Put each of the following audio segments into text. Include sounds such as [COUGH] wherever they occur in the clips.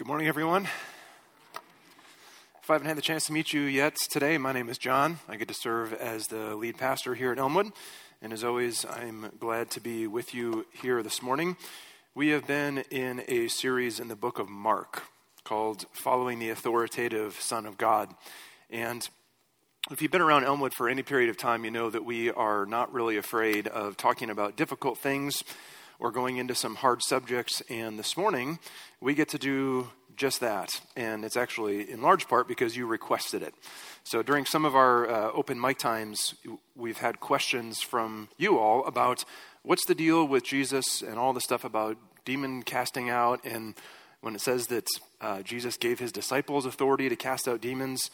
Good morning, everyone. If I haven't had the chance to meet you yet today, my name is John. I get to serve as the lead pastor here at Elmwood. And as always, I'm glad to be with you here this morning. We have been in a series in the book of Mark called Following the Authoritative Son of God. And if you've been around Elmwood for any period of time, you know that we are not really afraid of talking about difficult things or going into some hard subjects. And this morning, we get to do just that. And it's actually in large part because you requested it. So during some of our uh, open mic times, we've had questions from you all about what's the deal with Jesus and all the stuff about demon casting out. And when it says that uh, Jesus gave his disciples authority to cast out demons,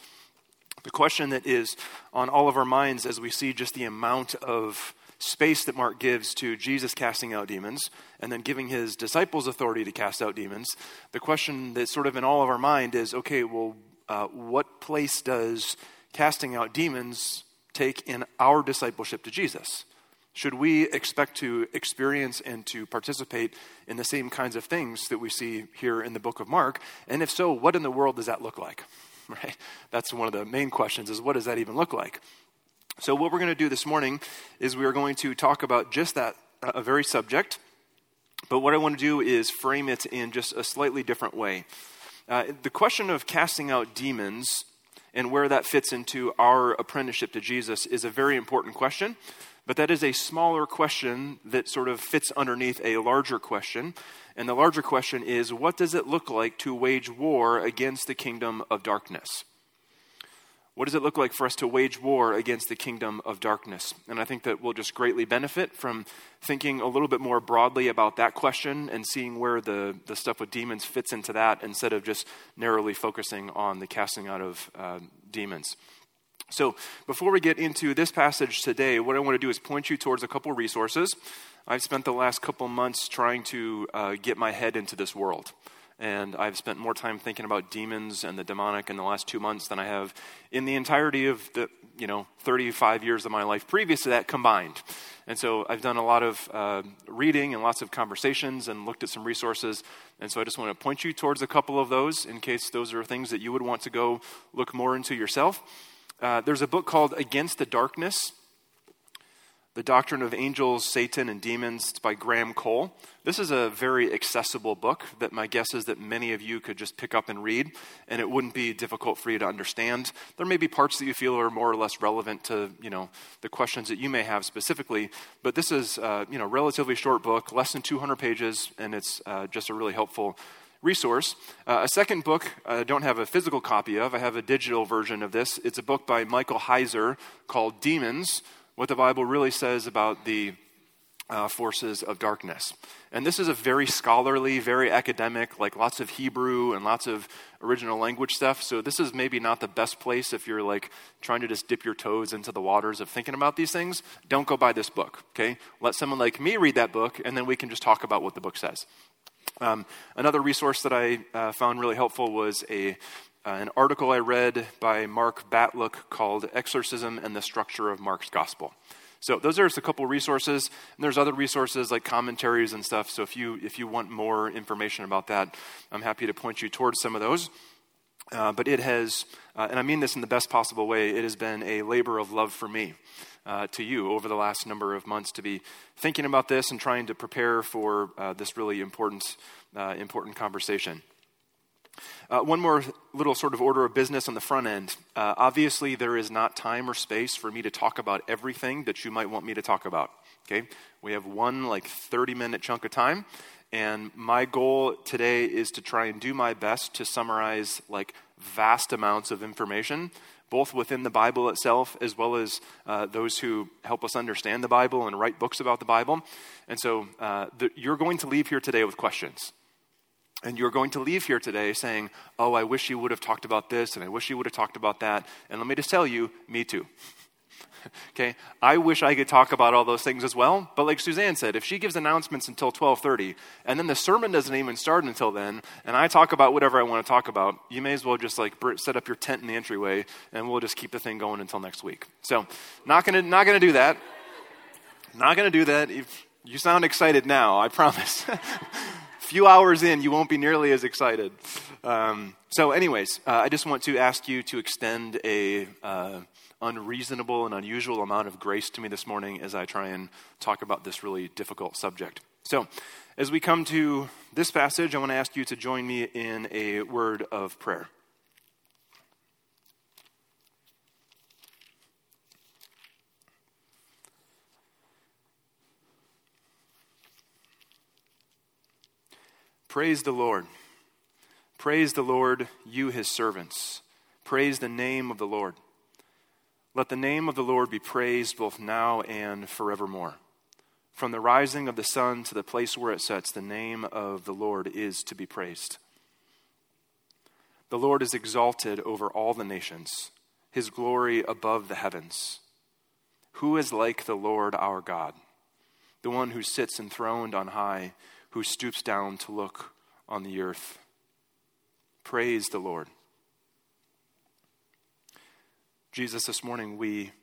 the question that is on all of our minds as we see just the amount of space that Mark gives to Jesus casting out demons and then giving his disciples authority to cast out demons, the question that's sort of in all of our mind is okay, well, uh, what place does casting out demons take in our discipleship to Jesus? Should we expect to experience and to participate in the same kinds of things that we see here in the book of Mark? And if so, what in the world does that look like? [LAUGHS] Right? That's one of the main questions is what does that even look like? So, what we're going to do this morning is we are going to talk about just that, a very subject. But what I want to do is frame it in just a slightly different way. Uh, the question of casting out demons and where that fits into our apprenticeship to Jesus is a very important question. But that is a smaller question that sort of fits underneath a larger question. And the larger question is what does it look like to wage war against the kingdom of darkness? What does it look like for us to wage war against the kingdom of darkness? And I think that we'll just greatly benefit from thinking a little bit more broadly about that question and seeing where the, the stuff with demons fits into that instead of just narrowly focusing on the casting out of uh, demons. So, before we get into this passage today, what I want to do is point you towards a couple resources. I've spent the last couple months trying to uh, get my head into this world and I've spent more time thinking about demons and the demonic in the last two months than I have in the entirety of the you know 35 years of my life previous to that combined. And so I've done a lot of uh, reading and lots of conversations and looked at some resources. And so I just want to point you towards a couple of those in case those are things that you would want to go look more into yourself. Uh, there's a book called Against the Darkness the Doctrine of Angels, Satan, and Demons by Graham Cole. This is a very accessible book that my guess is that many of you could just pick up and read, and it wouldn't be difficult for you to understand. There may be parts that you feel are more or less relevant to, you know, the questions that you may have specifically, but this is, uh, you know, relatively short book, less than 200 pages, and it's uh, just a really helpful resource. Uh, a second book I don't have a physical copy of. I have a digital version of this. It's a book by Michael Heiser called Demons what the Bible really says about the uh, forces of darkness. And this is a very scholarly, very academic, like lots of Hebrew and lots of original language stuff. So this is maybe not the best place if you're like trying to just dip your toes into the waters of thinking about these things. Don't go buy this book, okay? Let someone like me read that book, and then we can just talk about what the book says. Um, another resource that I uh, found really helpful was a uh, an article I read by Mark Batlook called Exorcism and the Structure of Mark's Gospel. So those are just a couple resources, and there's other resources like commentaries and stuff. So if you if you want more information about that, I'm happy to point you towards some of those. Uh, but it has, uh, and I mean this in the best possible way, it has been a labor of love for me. Uh, to you over the last number of months to be thinking about this and trying to prepare for uh, this really important, uh, important conversation. Uh, one more little sort of order of business on the front end. Uh, obviously, there is not time or space for me to talk about everything that you might want me to talk about. Okay? We have one like 30 minute chunk of time, and my goal today is to try and do my best to summarize like vast amounts of information, both within the Bible itself as well as uh, those who help us understand the Bible and write books about the Bible. And so uh, the, you're going to leave here today with questions. And you're going to leave here today saying, Oh, I wish you would have talked about this, and I wish you would have talked about that. And let me just tell you, me too. [LAUGHS] okay? I wish I could talk about all those things as well. But like Suzanne said, if she gives announcements until 1230, and then the sermon doesn't even start until then, and I talk about whatever I want to talk about, you may as well just like set up your tent in the entryway, and we'll just keep the thing going until next week. So, not gonna, not gonna do that. Not gonna do that. If you sound excited now, I promise. [LAUGHS] few hours in, you won't be nearly as excited. Um, so, anyways, uh, I just want to ask you to extend a uh, unreasonable and unusual amount of grace to me this morning as I try and talk about this really difficult subject. So, as we come to this passage, I want to ask you to join me in a word of prayer. Praise the Lord. Praise the Lord, you his servants. Praise the name of the Lord. Let the name of the Lord be praised both now and forevermore. From the rising of the sun to the place where it sets, the name of the Lord is to be praised. The Lord is exalted over all the nations, his glory above the heavens. Who is like the Lord our God, the one who sits enthroned on high? Who stoops down to look on the earth. Praise the Lord. Jesus, this morning we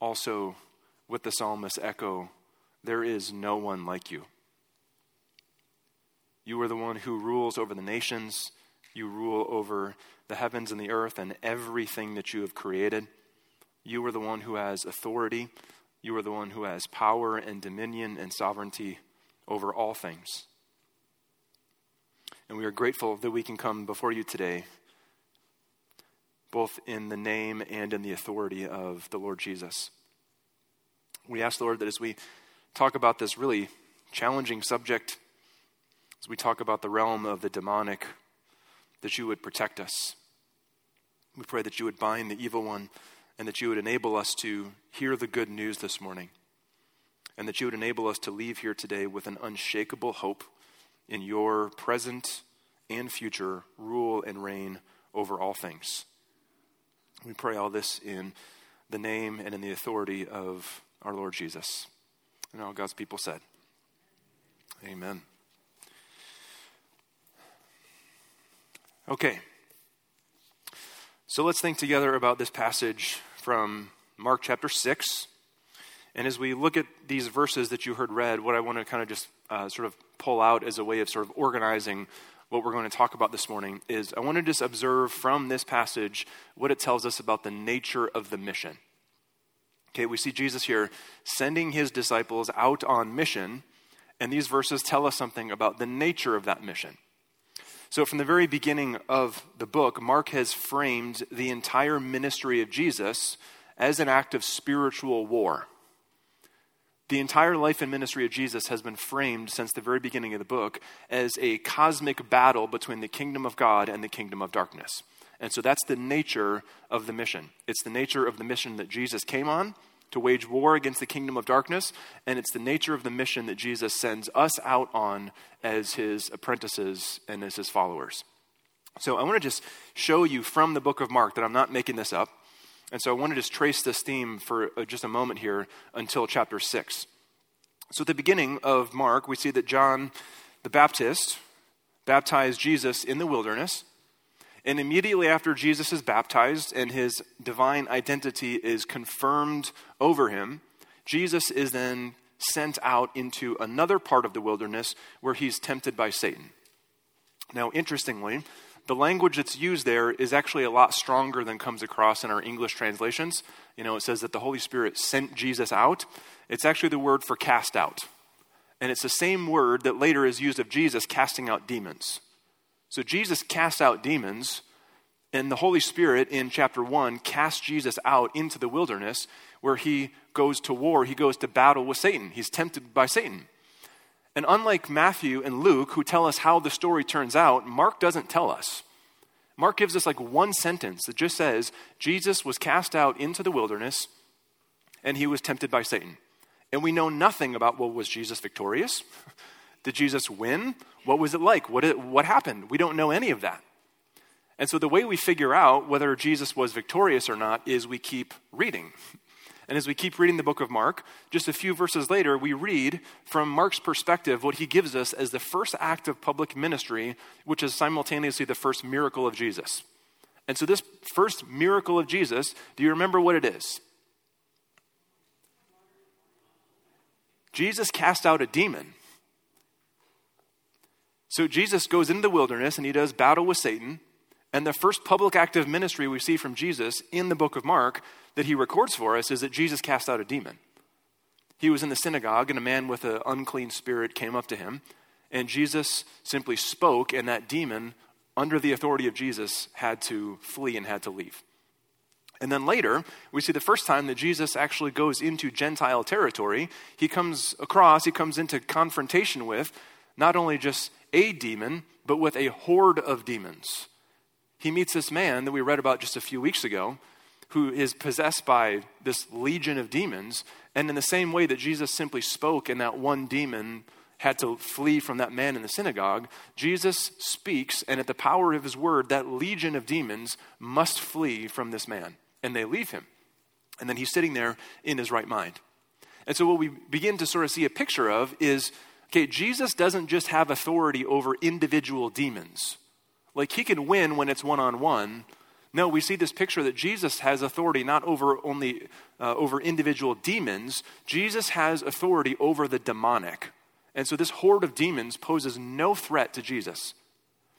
also, with the psalmist, echo there is no one like you. You are the one who rules over the nations. You rule over the heavens and the earth and everything that you have created. You are the one who has authority. You are the one who has power and dominion and sovereignty over all things. And we are grateful that we can come before you today, both in the name and in the authority of the Lord Jesus. We ask, the Lord, that as we talk about this really challenging subject, as we talk about the realm of the demonic, that you would protect us. We pray that you would bind the evil one and that you would enable us to hear the good news this morning and that you would enable us to leave here today with an unshakable hope in your present and future rule and reign over all things. We pray all this in the name and in the authority of our Lord Jesus. And all God's people said, Amen. Okay. So let's think together about this passage from Mark chapter 6. And as we look at these verses that you heard read, what I want to kind of just uh, sort of pull out as a way of sort of organizing what we're going to talk about this morning is I want to just observe from this passage what it tells us about the nature of the mission. Okay, we see Jesus here sending his disciples out on mission, and these verses tell us something about the nature of that mission. So, from the very beginning of the book, Mark has framed the entire ministry of Jesus as an act of spiritual war. The entire life and ministry of Jesus has been framed since the very beginning of the book as a cosmic battle between the kingdom of God and the kingdom of darkness. And so that's the nature of the mission. It's the nature of the mission that Jesus came on to wage war against the kingdom of darkness, and it's the nature of the mission that Jesus sends us out on as his apprentices and as his followers. So I want to just show you from the book of Mark that I'm not making this up. And so I want to just trace this theme for uh, just a moment here until chapter 6. So at the beginning of Mark, we see that John the Baptist baptized Jesus in the wilderness. And immediately after Jesus is baptized and his divine identity is confirmed over him, Jesus is then sent out into another part of the wilderness where he's tempted by Satan. Now, interestingly, the language that's used there is actually a lot stronger than comes across in our English translations. You know, it says that the Holy Spirit sent Jesus out. It's actually the word for cast out. And it's the same word that later is used of Jesus casting out demons. So Jesus casts out demons, and the Holy Spirit in chapter 1 casts Jesus out into the wilderness where he goes to war, he goes to battle with Satan. He's tempted by Satan. And unlike Matthew and Luke, who tell us how the story turns out, Mark doesn't tell us. Mark gives us like one sentence that just says Jesus was cast out into the wilderness and he was tempted by Satan. And we know nothing about well, was Jesus victorious? [LAUGHS] Did Jesus win? What was it like? What, it, what happened? We don't know any of that. And so the way we figure out whether Jesus was victorious or not is we keep reading. [LAUGHS] And as we keep reading the book of Mark, just a few verses later, we read from Mark's perspective what he gives us as the first act of public ministry, which is simultaneously the first miracle of Jesus. And so, this first miracle of Jesus, do you remember what it is? Jesus cast out a demon. So Jesus goes into the wilderness and he does battle with Satan. And the first public act of ministry we see from Jesus in the book of Mark that he records for us is that Jesus cast out a demon. He was in the synagogue, and a man with an unclean spirit came up to him. And Jesus simply spoke, and that demon, under the authority of Jesus, had to flee and had to leave. And then later, we see the first time that Jesus actually goes into Gentile territory. He comes across, he comes into confrontation with not only just a demon, but with a horde of demons. He meets this man that we read about just a few weeks ago who is possessed by this legion of demons. And in the same way that Jesus simply spoke and that one demon had to flee from that man in the synagogue, Jesus speaks, and at the power of his word, that legion of demons must flee from this man. And they leave him. And then he's sitting there in his right mind. And so, what we begin to sort of see a picture of is Okay, Jesus doesn't just have authority over individual demons. Like he can win when it's one on one. No, we see this picture that Jesus has authority not over only uh, over individual demons. Jesus has authority over the demonic. And so this horde of demons poses no threat to Jesus.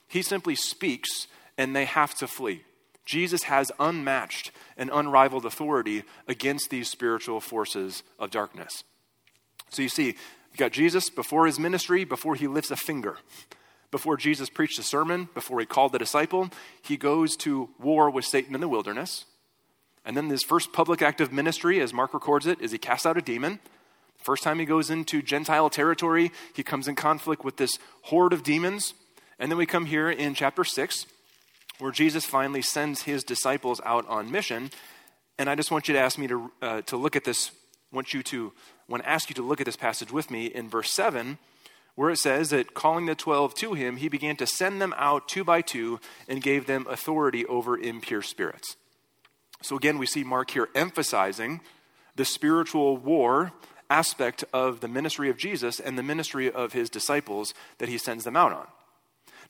He simply speaks and they have to flee. Jesus has unmatched and unrivaled authority against these spiritual forces of darkness. So you see, you got Jesus before his ministry, before he lifts a finger. Before Jesus preached a sermon, before he called the disciple, he goes to war with Satan in the wilderness. And then his first public act of ministry, as Mark records it, is he casts out a demon. First time he goes into Gentile territory, he comes in conflict with this horde of demons. And then we come here in chapter 6, where Jesus finally sends his disciples out on mission. And I just want you to ask me to, uh, to look at this, want you to want to ask you to look at this passage with me in verse 7, where it says that calling the twelve to him, he began to send them out two by two and gave them authority over impure spirits. So again, we see Mark here emphasizing the spiritual war aspect of the ministry of Jesus and the ministry of his disciples that he sends them out on.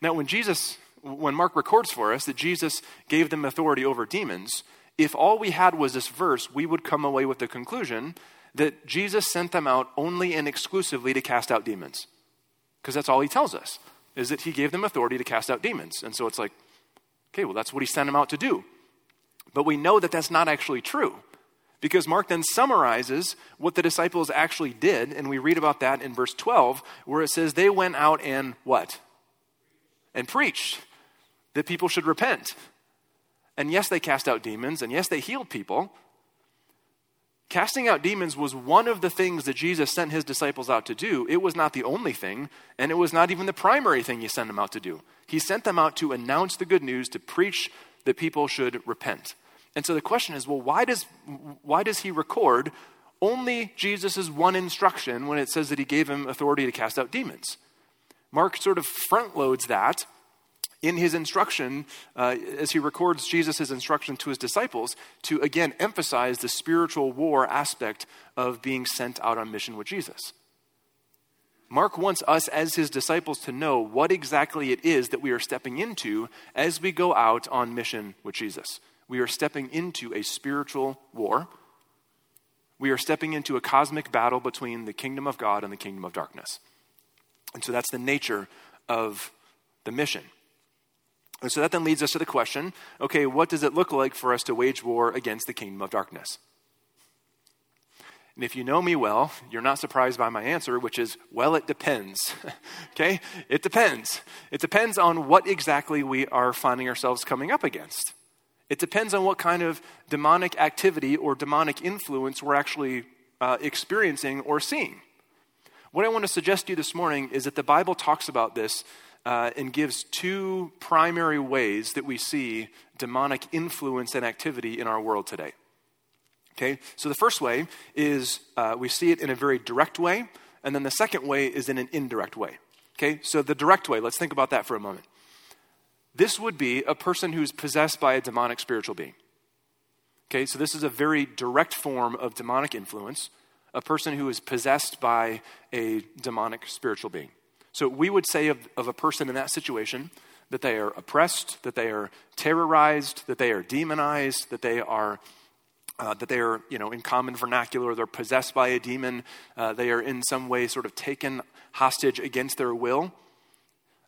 Now, when Jesus, when Mark records for us that Jesus gave them authority over demons, if all we had was this verse, we would come away with the conclusion that Jesus sent them out only and exclusively to cast out demons. Because that's all he tells us, is that he gave them authority to cast out demons. And so it's like, okay, well, that's what he sent them out to do. But we know that that's not actually true. Because Mark then summarizes what the disciples actually did, and we read about that in verse 12, where it says they went out and what? And preached that people should repent. And yes, they cast out demons, and yes, they healed people, Casting out demons was one of the things that Jesus sent his disciples out to do. It was not the only thing, and it was not even the primary thing he sent them out to do. He sent them out to announce the good news, to preach that people should repent. And so the question is well, why does, why does he record only Jesus' one instruction when it says that he gave him authority to cast out demons? Mark sort of front loads that in his instruction, uh, as he records Jesus' instruction to his disciples, to again emphasize the spiritual war aspect of being sent out on mission with Jesus. Mark wants us as his disciples to know what exactly it is that we are stepping into as we go out on mission with Jesus. We are stepping into a spiritual war. We are stepping into a cosmic battle between the kingdom of God and the kingdom of darkness. And so that's the nature of the mission. And so that then leads us to the question okay, what does it look like for us to wage war against the kingdom of darkness? And if you know me well, you're not surprised by my answer, which is, well, it depends. [LAUGHS] okay? It depends. It depends on what exactly we are finding ourselves coming up against. It depends on what kind of demonic activity or demonic influence we're actually uh, experiencing or seeing. What I want to suggest to you this morning is that the Bible talks about this uh, and gives two primary ways that we see demonic influence and activity in our world today. Okay, so the first way is uh, we see it in a very direct way, and then the second way is in an indirect way. Okay, so the direct way, let's think about that for a moment. This would be a person who's possessed by a demonic spiritual being. Okay, so this is a very direct form of demonic influence, a person who is possessed by a demonic spiritual being. So we would say of, of a person in that situation that they are oppressed, that they are terrorized, that they are demonized, that they are uh, that they are, you know, in common vernacular, they're possessed by a demon, uh, they are in some way sort of taken hostage against their will.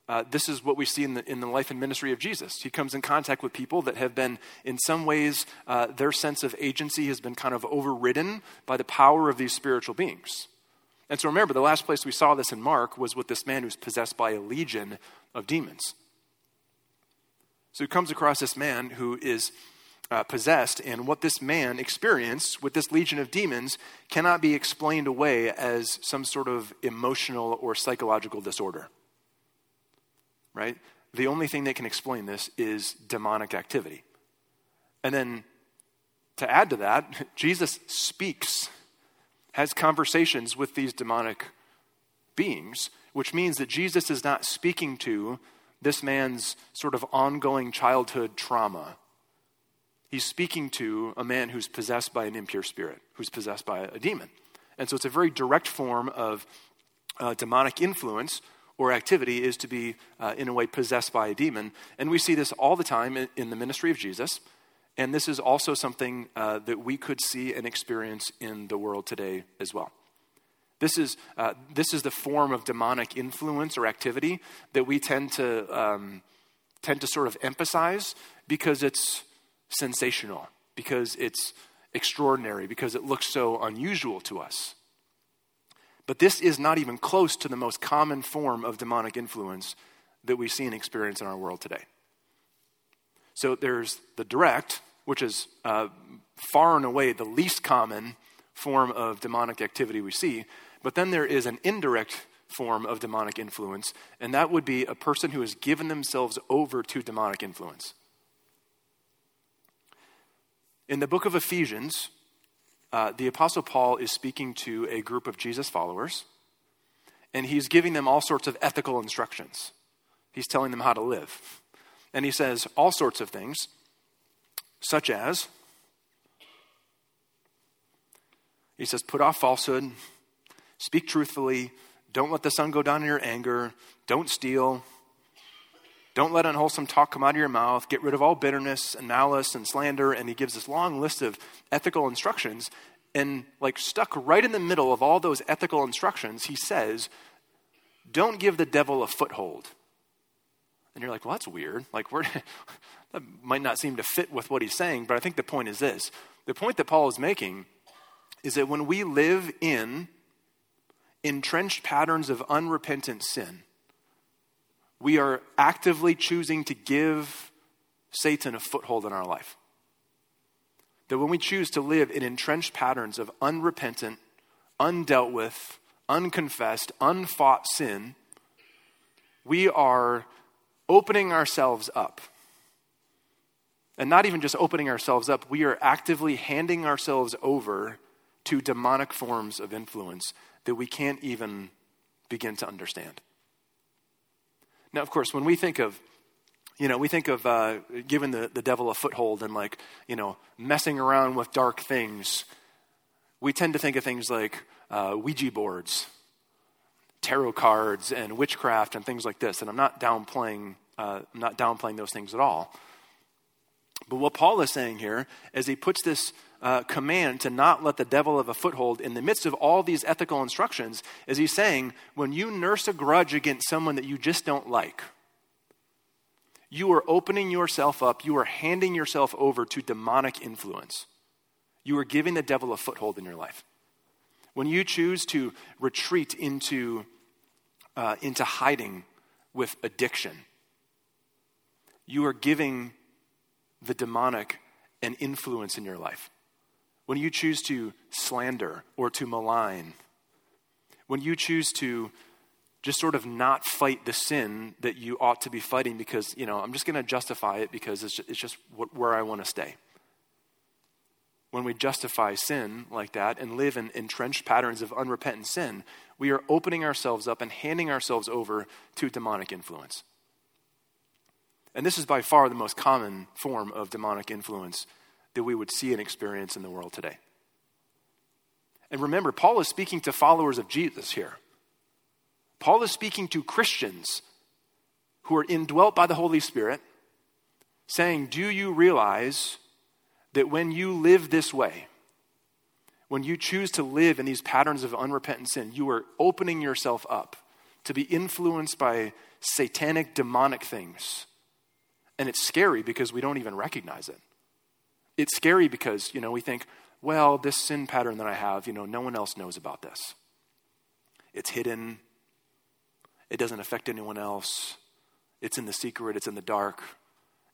uh, this is what we see in the, in the life and ministry of Jesus. He comes in contact with people that have been, in some ways, uh, their sense of agency has been kind of overridden by the power of these spiritual beings. And so remember, the last place we saw this in Mark was with this man who's possessed by a legion of demons. So he comes across this man who is uh, possessed, and what this man experienced with this legion of demons cannot be explained away as some sort of emotional or psychological disorder right? The only thing that can explain this is demonic activity. And then to add to that, [LAUGHS] Jesus speaks, has conversations with these demonic beings, which means that Jesus is not speaking to this man's sort of ongoing childhood trauma. He's speaking to a man who's possessed by an impure spirit, who's possessed by a demon. And so it's a very direct form of uh, demonic influence or activity is to be, uh, in a way, possessed by a demon. And we see this all the time in, in the ministry of Jesus. And this is also something uh, that we could see and experience in the world today as well. This is, uh, this is the form of demonic influence or activity that we tend to, um, tend to sort of emphasize because it's sensational, because it's extraordinary, because it looks so unusual to us. But this is not even close to the most common form of demonic influence that we see and experience in our world today. So there's the direct, which is uh, far and away the least common form of demonic activity we see. But then there is an indirect form of demonic influence, and that would be a person who has given themselves over to demonic influence. In the book of Ephesians, uh, the Apostle Paul is speaking to a group of Jesus followers, and he's giving them all sorts of ethical instructions. He's telling them how to live. And he says all sorts of things, such as he says, put off falsehood, speak truthfully, don't let the sun go down in your anger, don't steal. Don't let unwholesome talk come out of your mouth. Get rid of all bitterness and malice and slander. And he gives this long list of ethical instructions. And, like, stuck right in the middle of all those ethical instructions, he says, Don't give the devil a foothold. And you're like, Well, that's weird. Like, where, [LAUGHS] that might not seem to fit with what he's saying. But I think the point is this the point that Paul is making is that when we live in entrenched patterns of unrepentant sin, we are actively choosing to give Satan a foothold in our life. That when we choose to live in entrenched patterns of unrepentant, undealt with, unconfessed, unfought sin, we are opening ourselves up. And not even just opening ourselves up, we are actively handing ourselves over to demonic forms of influence that we can't even begin to understand. Now, of course, when we think of you know, we think of uh, giving the, the devil a foothold and like, you know, messing around with dark things. We tend to think of things like uh, Ouija boards, tarot cards, and witchcraft and things like this. And I'm not downplaying, uh, I'm not downplaying those things at all. But what Paul is saying here is he puts this uh, command to not let the devil have a foothold in the midst of all these ethical instructions is he's saying when you nurse a grudge against someone that you just don't like, you are opening yourself up, you are handing yourself over to demonic influence. You are giving the devil a foothold in your life. When you choose to retreat into, uh, into hiding with addiction, you are giving the demonic an influence in your life when you choose to slander or to malign, when you choose to just sort of not fight the sin that you ought to be fighting because, you know, I'm just going to justify it because it's just, it's just where I want to stay. When we justify sin like that and live in entrenched patterns of unrepentant sin, we are opening ourselves up and handing ourselves over to demonic influence. And this is by far the most common form of demonic influence that we would see and experience in the world today. And remember, Paul is speaking to followers of Jesus here. Paul is speaking to Christians who are indwelt by the Holy Spirit, saying, Do you realize that when you live this way, when you choose to live in these patterns of unrepentant sin, you are opening yourself up to be influenced by satanic, demonic things. And it's scary because we don't even recognize it. It's scary because, you know, we think, well, this sin pattern that I have, you know, no one else knows about this. It's hidden. It doesn't affect anyone else. It's in the secret, it's in the dark.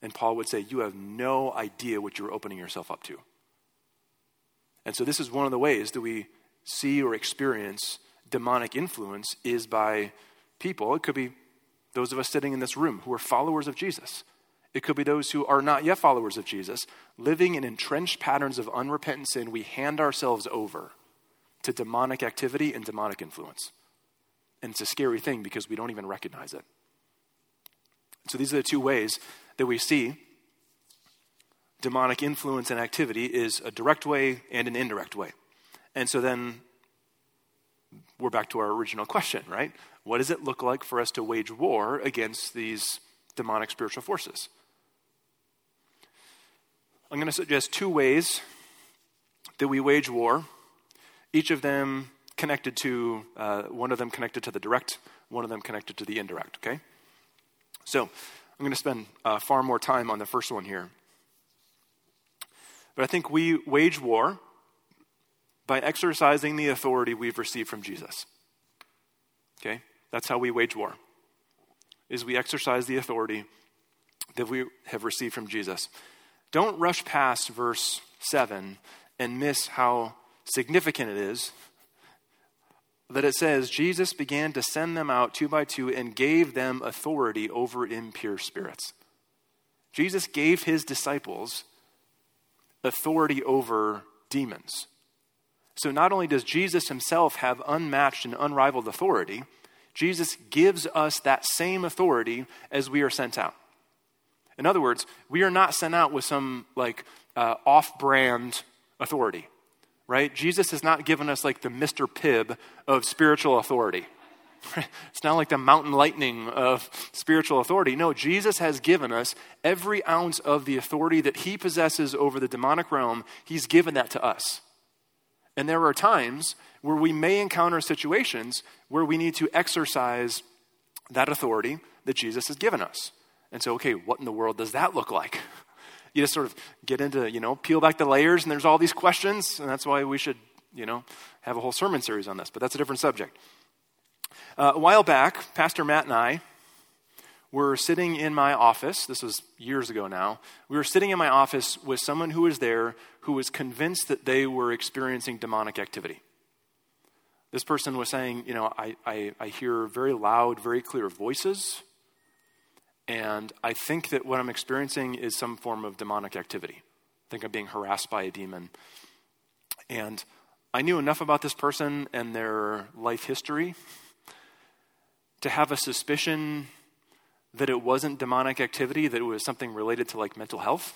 And Paul would say, You have no idea what you're opening yourself up to. And so, this is one of the ways that we see or experience demonic influence is by people. It could be those of us sitting in this room who are followers of Jesus. It could be those who are not yet followers of Jesus, living in entrenched patterns of unrepentant sin. We hand ourselves over to demonic activity and demonic influence. And it's a scary thing because we don't even recognize it. So these are the two ways that we see demonic influence and activity is a direct way and an indirect way. And so then we're back to our original question, right? What does it look like for us to wage war against these demonic spiritual forces? I'm going to suggest two ways that we wage war, each of them connected to, uh, one of them connected to the direct, one of them connected to the indirect, okay? So I'm going to spend uh, far more time on the first one here. But I think we wage war by exercising the authority we've received from Jesus. Okay? That's how we wage war. Is we exercise the authority that we have received from Jesus. Don't rush past verse 7 and miss how significant it is that it says Jesus began to send them out two by two and gave them authority over impure spirits. Jesus gave his disciples authority over demons. So not only does Jesus himself have unmatched and unrivaled authority, Jesus gives us that same authority as we are sent out. In other words, we are not sent out with some like uh, off brand authority, right? Jesus has not given us like the Mr. Pibb of spiritual authority. [LAUGHS] It's not like the mountain lightning of spiritual authority. No, Jesus has given us every ounce of the authority that he possesses over the demonic realm. He's given that to us. And there are times where we may encounter situations where we need to exercise that authority that Jesus has given us. And so, okay, what in the world does that look like? [LAUGHS] You just sort of get into, you know, peel back the layers, and there's all these questions, and that's why we should, you know, have a whole sermon series on this, but that's a different subject. Uh, a while back, Pastor Matt and I were sitting in my office. This was years ago now. We were sitting in my office with someone who was there who was convinced that they were experiencing demonic activity. This person was saying, You know, I, I, I hear very loud, very clear voices. And I think that what I'm experiencing is some form of demonic activity. I think I'm being harassed by a demon. And I knew enough about this person and their life history to have a suspicion that it wasn't demonic activity, that it was something related to like mental health.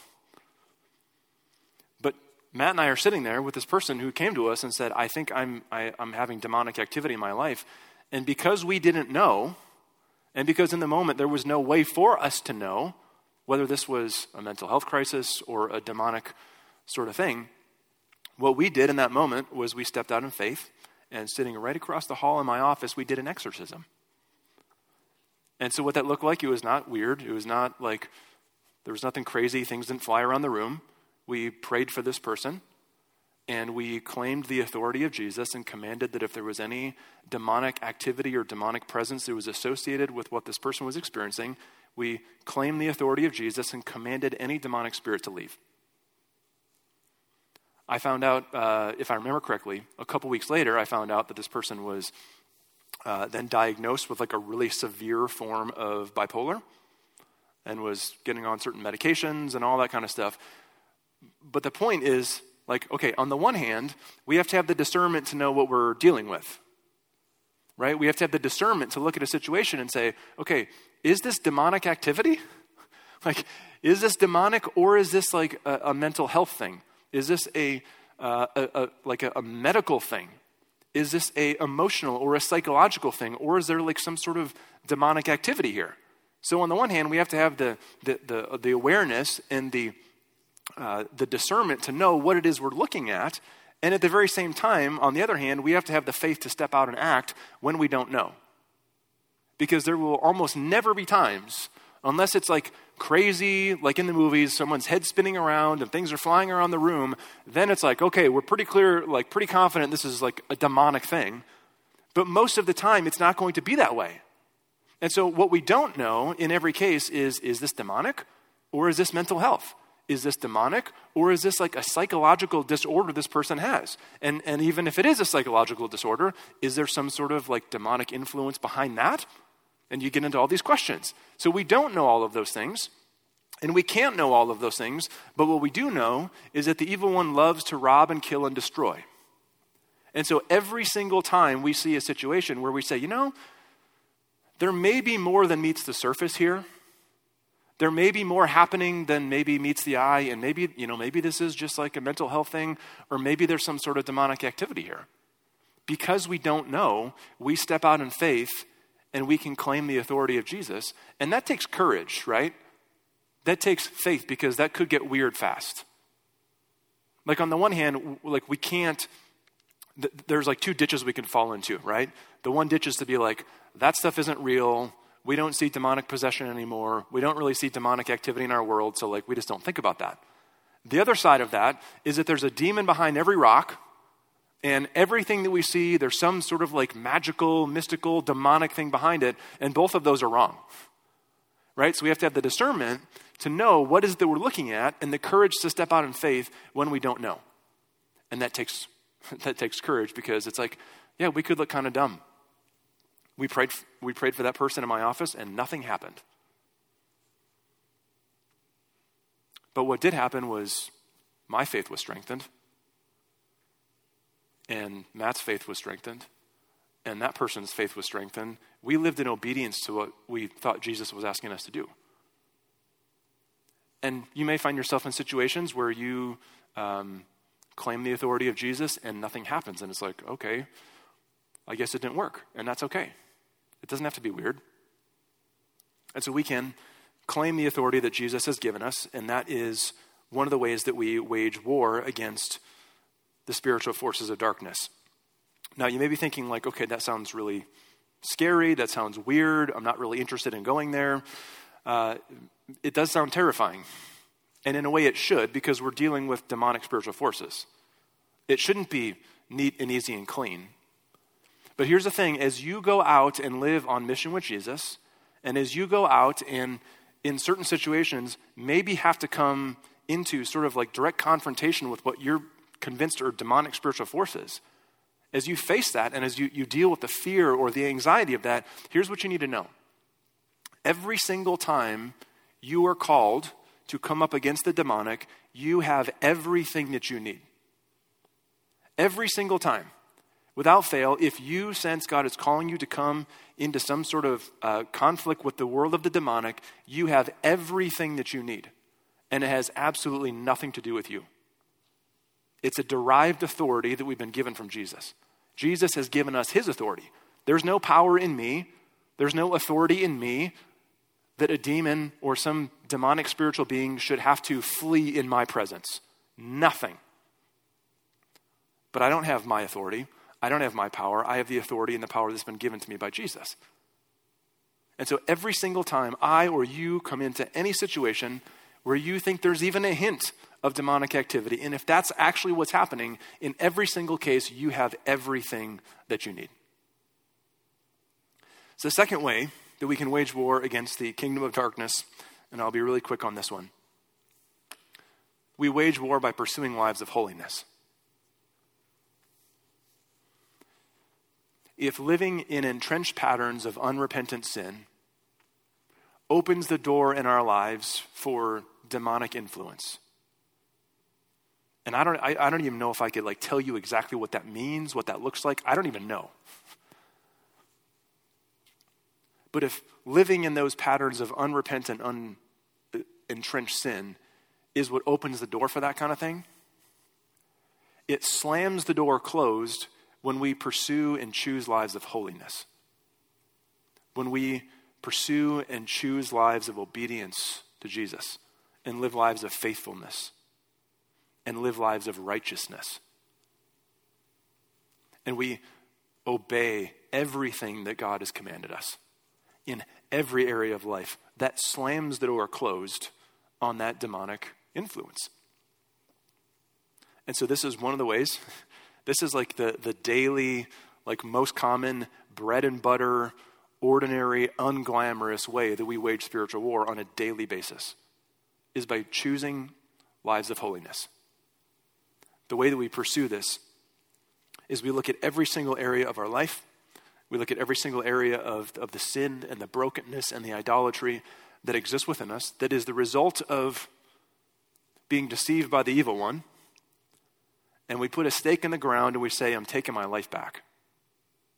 But Matt and I are sitting there with this person who came to us and said, I think I'm, I, am i am having demonic activity in my life. And because we didn't know, and because in the moment there was no way for us to know whether this was a mental health crisis or a demonic sort of thing, what we did in that moment was we stepped out in faith and sitting right across the hall in my office, we did an exorcism. And so, what that looked like, it was not weird. It was not like there was nothing crazy. Things didn't fly around the room. We prayed for this person and we claimed the authority of Jesus and commanded that if there was any demonic activity or demonic presence that was associated with what this person was experiencing, we claimed the authority of Jesus and commanded any demonic spirit to leave. I found out, uh, if I remember correctly, a couple weeks later, I found out that this person was uh, then diagnosed with like a really severe form of bipolar and was getting on certain medications and all that kind of stuff. But the point is, like, okay, on the one hand, we have to have the discernment to know what we're dealing with, right? We have to have the discernment to look at a situation and say, okay, is this demonic activity? [LAUGHS] like, is this demonic or is this like a, a mental health thing? Is this a, uh, a, a like a, medical thing? Is this a emotional or a psychological thing, or is there like some sort of demonic activity here? So on the one hand, we have to have the the the, the awareness and the uh, the discernment to know what it is we're looking at. And at the very same time, on the other hand, we have to have the faith to step out and act when we don't know. Because there will almost never be times, unless it's like crazy, like in the movies, someone's head spinning around and things are flying around the room, then it's like, okay, we're pretty clear, like pretty confident this is like a demonic thing. But most of the time, it's not going to be that way. And so, what we don't know in every case is is this demonic or is this mental health? Is this demonic or is this like a psychological disorder this person has? And, and even if it is a psychological disorder, is there some sort of like demonic influence behind that? And you get into all these questions. So, we don't know all of those things. And we can't know all of those things, but what we do know is that the evil one loves to rob and kill and destroy. And so every single time we see a situation where we say, you know, there may be more than meets the surface here. There may be more happening than maybe meets the eye, and maybe, you know, maybe this is just like a mental health thing, or maybe there's some sort of demonic activity here. Because we don't know, we step out in faith and we can claim the authority of Jesus. And that takes courage, right? That takes faith because that could get weird fast. Like, on the one hand, like, we can't there's like two ditches we can fall into, right? The one ditch is to be like, that stuff isn't real. We don't see demonic possession anymore. We don't really see demonic activity in our world, so like we just don't think about that. The other side of that is that there's a demon behind every rock, and everything that we see, there's some sort of like magical, mystical, demonic thing behind it, and both of those are wrong. Right? So we have to have the discernment to know what is it that we're looking at and the courage to step out in faith when we don't know. And that takes [LAUGHS] that takes courage because it's like, yeah, we could look kind of dumb. We prayed, we prayed for that person in my office and nothing happened. But what did happen was my faith was strengthened, and Matt's faith was strengthened, and that person's faith was strengthened. We lived in obedience to what we thought Jesus was asking us to do. And you may find yourself in situations where you um, claim the authority of Jesus and nothing happens. And it's like, okay, I guess it didn't work. And that's okay. It doesn't have to be weird. And so we can claim the authority that Jesus has given us, and that is one of the ways that we wage war against the spiritual forces of darkness. Now, you may be thinking, like, okay, that sounds really scary. That sounds weird. I'm not really interested in going there. Uh, it does sound terrifying. And in a way, it should, because we're dealing with demonic spiritual forces. It shouldn't be neat and easy and clean. But here's the thing as you go out and live on mission with Jesus, and as you go out and in certain situations maybe have to come into sort of like direct confrontation with what you're convinced are demonic spiritual forces, as you face that and as you, you deal with the fear or the anxiety of that, here's what you need to know. Every single time you are called to come up against the demonic, you have everything that you need. Every single time. Without fail, if you sense God is calling you to come into some sort of uh, conflict with the world of the demonic, you have everything that you need. And it has absolutely nothing to do with you. It's a derived authority that we've been given from Jesus. Jesus has given us his authority. There's no power in me, there's no authority in me that a demon or some demonic spiritual being should have to flee in my presence. Nothing. But I don't have my authority. I don't have my power. I have the authority and the power that's been given to me by Jesus. And so every single time I or you come into any situation where you think there's even a hint of demonic activity, and if that's actually what's happening, in every single case, you have everything that you need. So, the second way that we can wage war against the kingdom of darkness, and I'll be really quick on this one. We wage war by pursuing lives of holiness. If living in entrenched patterns of unrepentant sin opens the door in our lives for demonic influence, and I don't, I, I don't even know if I could like tell you exactly what that means, what that looks like. I don't even know. But if living in those patterns of unrepentant, un, entrenched sin is what opens the door for that kind of thing, it slams the door closed when we pursue and choose lives of holiness. When we pursue and choose lives of obedience to Jesus and live lives of faithfulness and live lives of righteousness. And we obey everything that God has commanded us. in every area of life that slams the door closed on that demonic influence. And so this is one of the ways. This is like the, the daily, like most common bread and butter, ordinary, unglamorous way that we wage spiritual war on a daily basis is by choosing lives of holiness. The way that we pursue this is we look at every single area of our life. We look at every single area of, of the sin and the brokenness and the idolatry that exists within us that is the result of being deceived by the evil one. And we put a stake in the ground and we say, I'm taking my life back.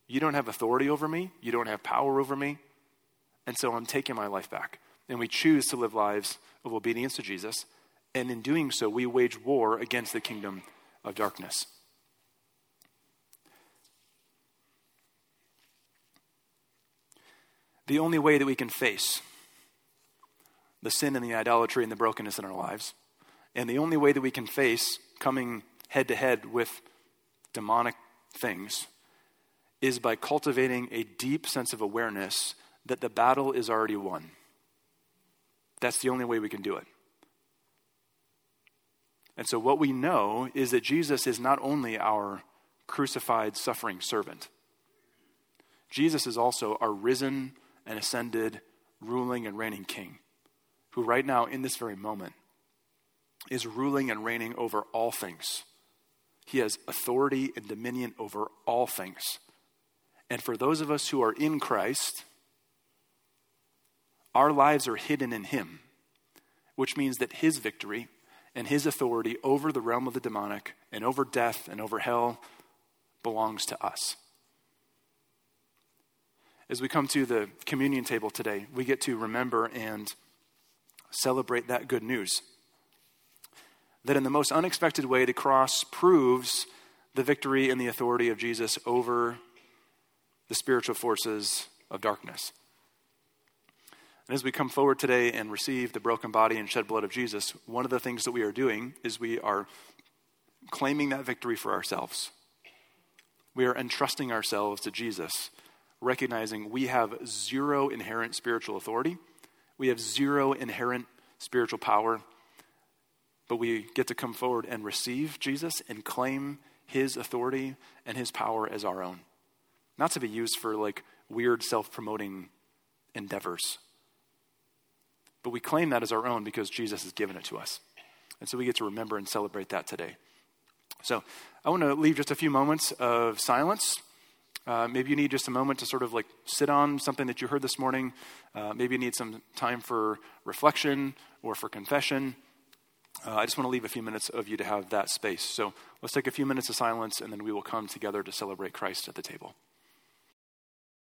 You don't have authority over me, you don't have power over me, and so I'm taking my life back. And we choose to live lives of obedience to Jesus, and in doing so, we wage war against the kingdom of darkness. The only way that we can face the sin and the idolatry and the brokenness in our lives, and the only way that we can face coming head to head with demonic things, is by cultivating a deep sense of awareness that the battle is already won. That's the only way we can do it. And so, what we know is that Jesus is not only our crucified, suffering servant, Jesus is also our risen and ascended, ruling and reigning King, who right now, in this very moment, is ruling and reigning over all things. He has authority and dominion over all things. And for those of us who are in Christ, our lives are hidden in Him, which means that His victory and His authority over the realm of the demonic and over death and over hell belongs to us. As we come to the communion table today, we get to remember and celebrate that good news. That in the most unexpected way, the cross proves the victory and the authority of Jesus over the spiritual forces of darkness. And as we come forward today and receive the broken body and shed blood of Jesus, one of the things that we are doing is we are claiming that victory for ourselves. We are entrusting ourselves to Jesus, recognizing we have zero inherent spiritual authority, we have zero inherent spiritual power, but we get to come forward and receive Jesus and claim his authority and his power as our own not to be used for like weird self promoting endeavors. But we claim that as our own because Jesus has given it to us. And so we get to remember and celebrate that today. So I want to leave just a few moments of silence. Uh, maybe you need just a moment to sort of like sit on something that you heard this morning. Uh, maybe you need some time for reflection or for confession. Uh, I just want to leave a few minutes of you to have that space. So let's take a few minutes of silence and then we will come together to celebrate Christ at the table.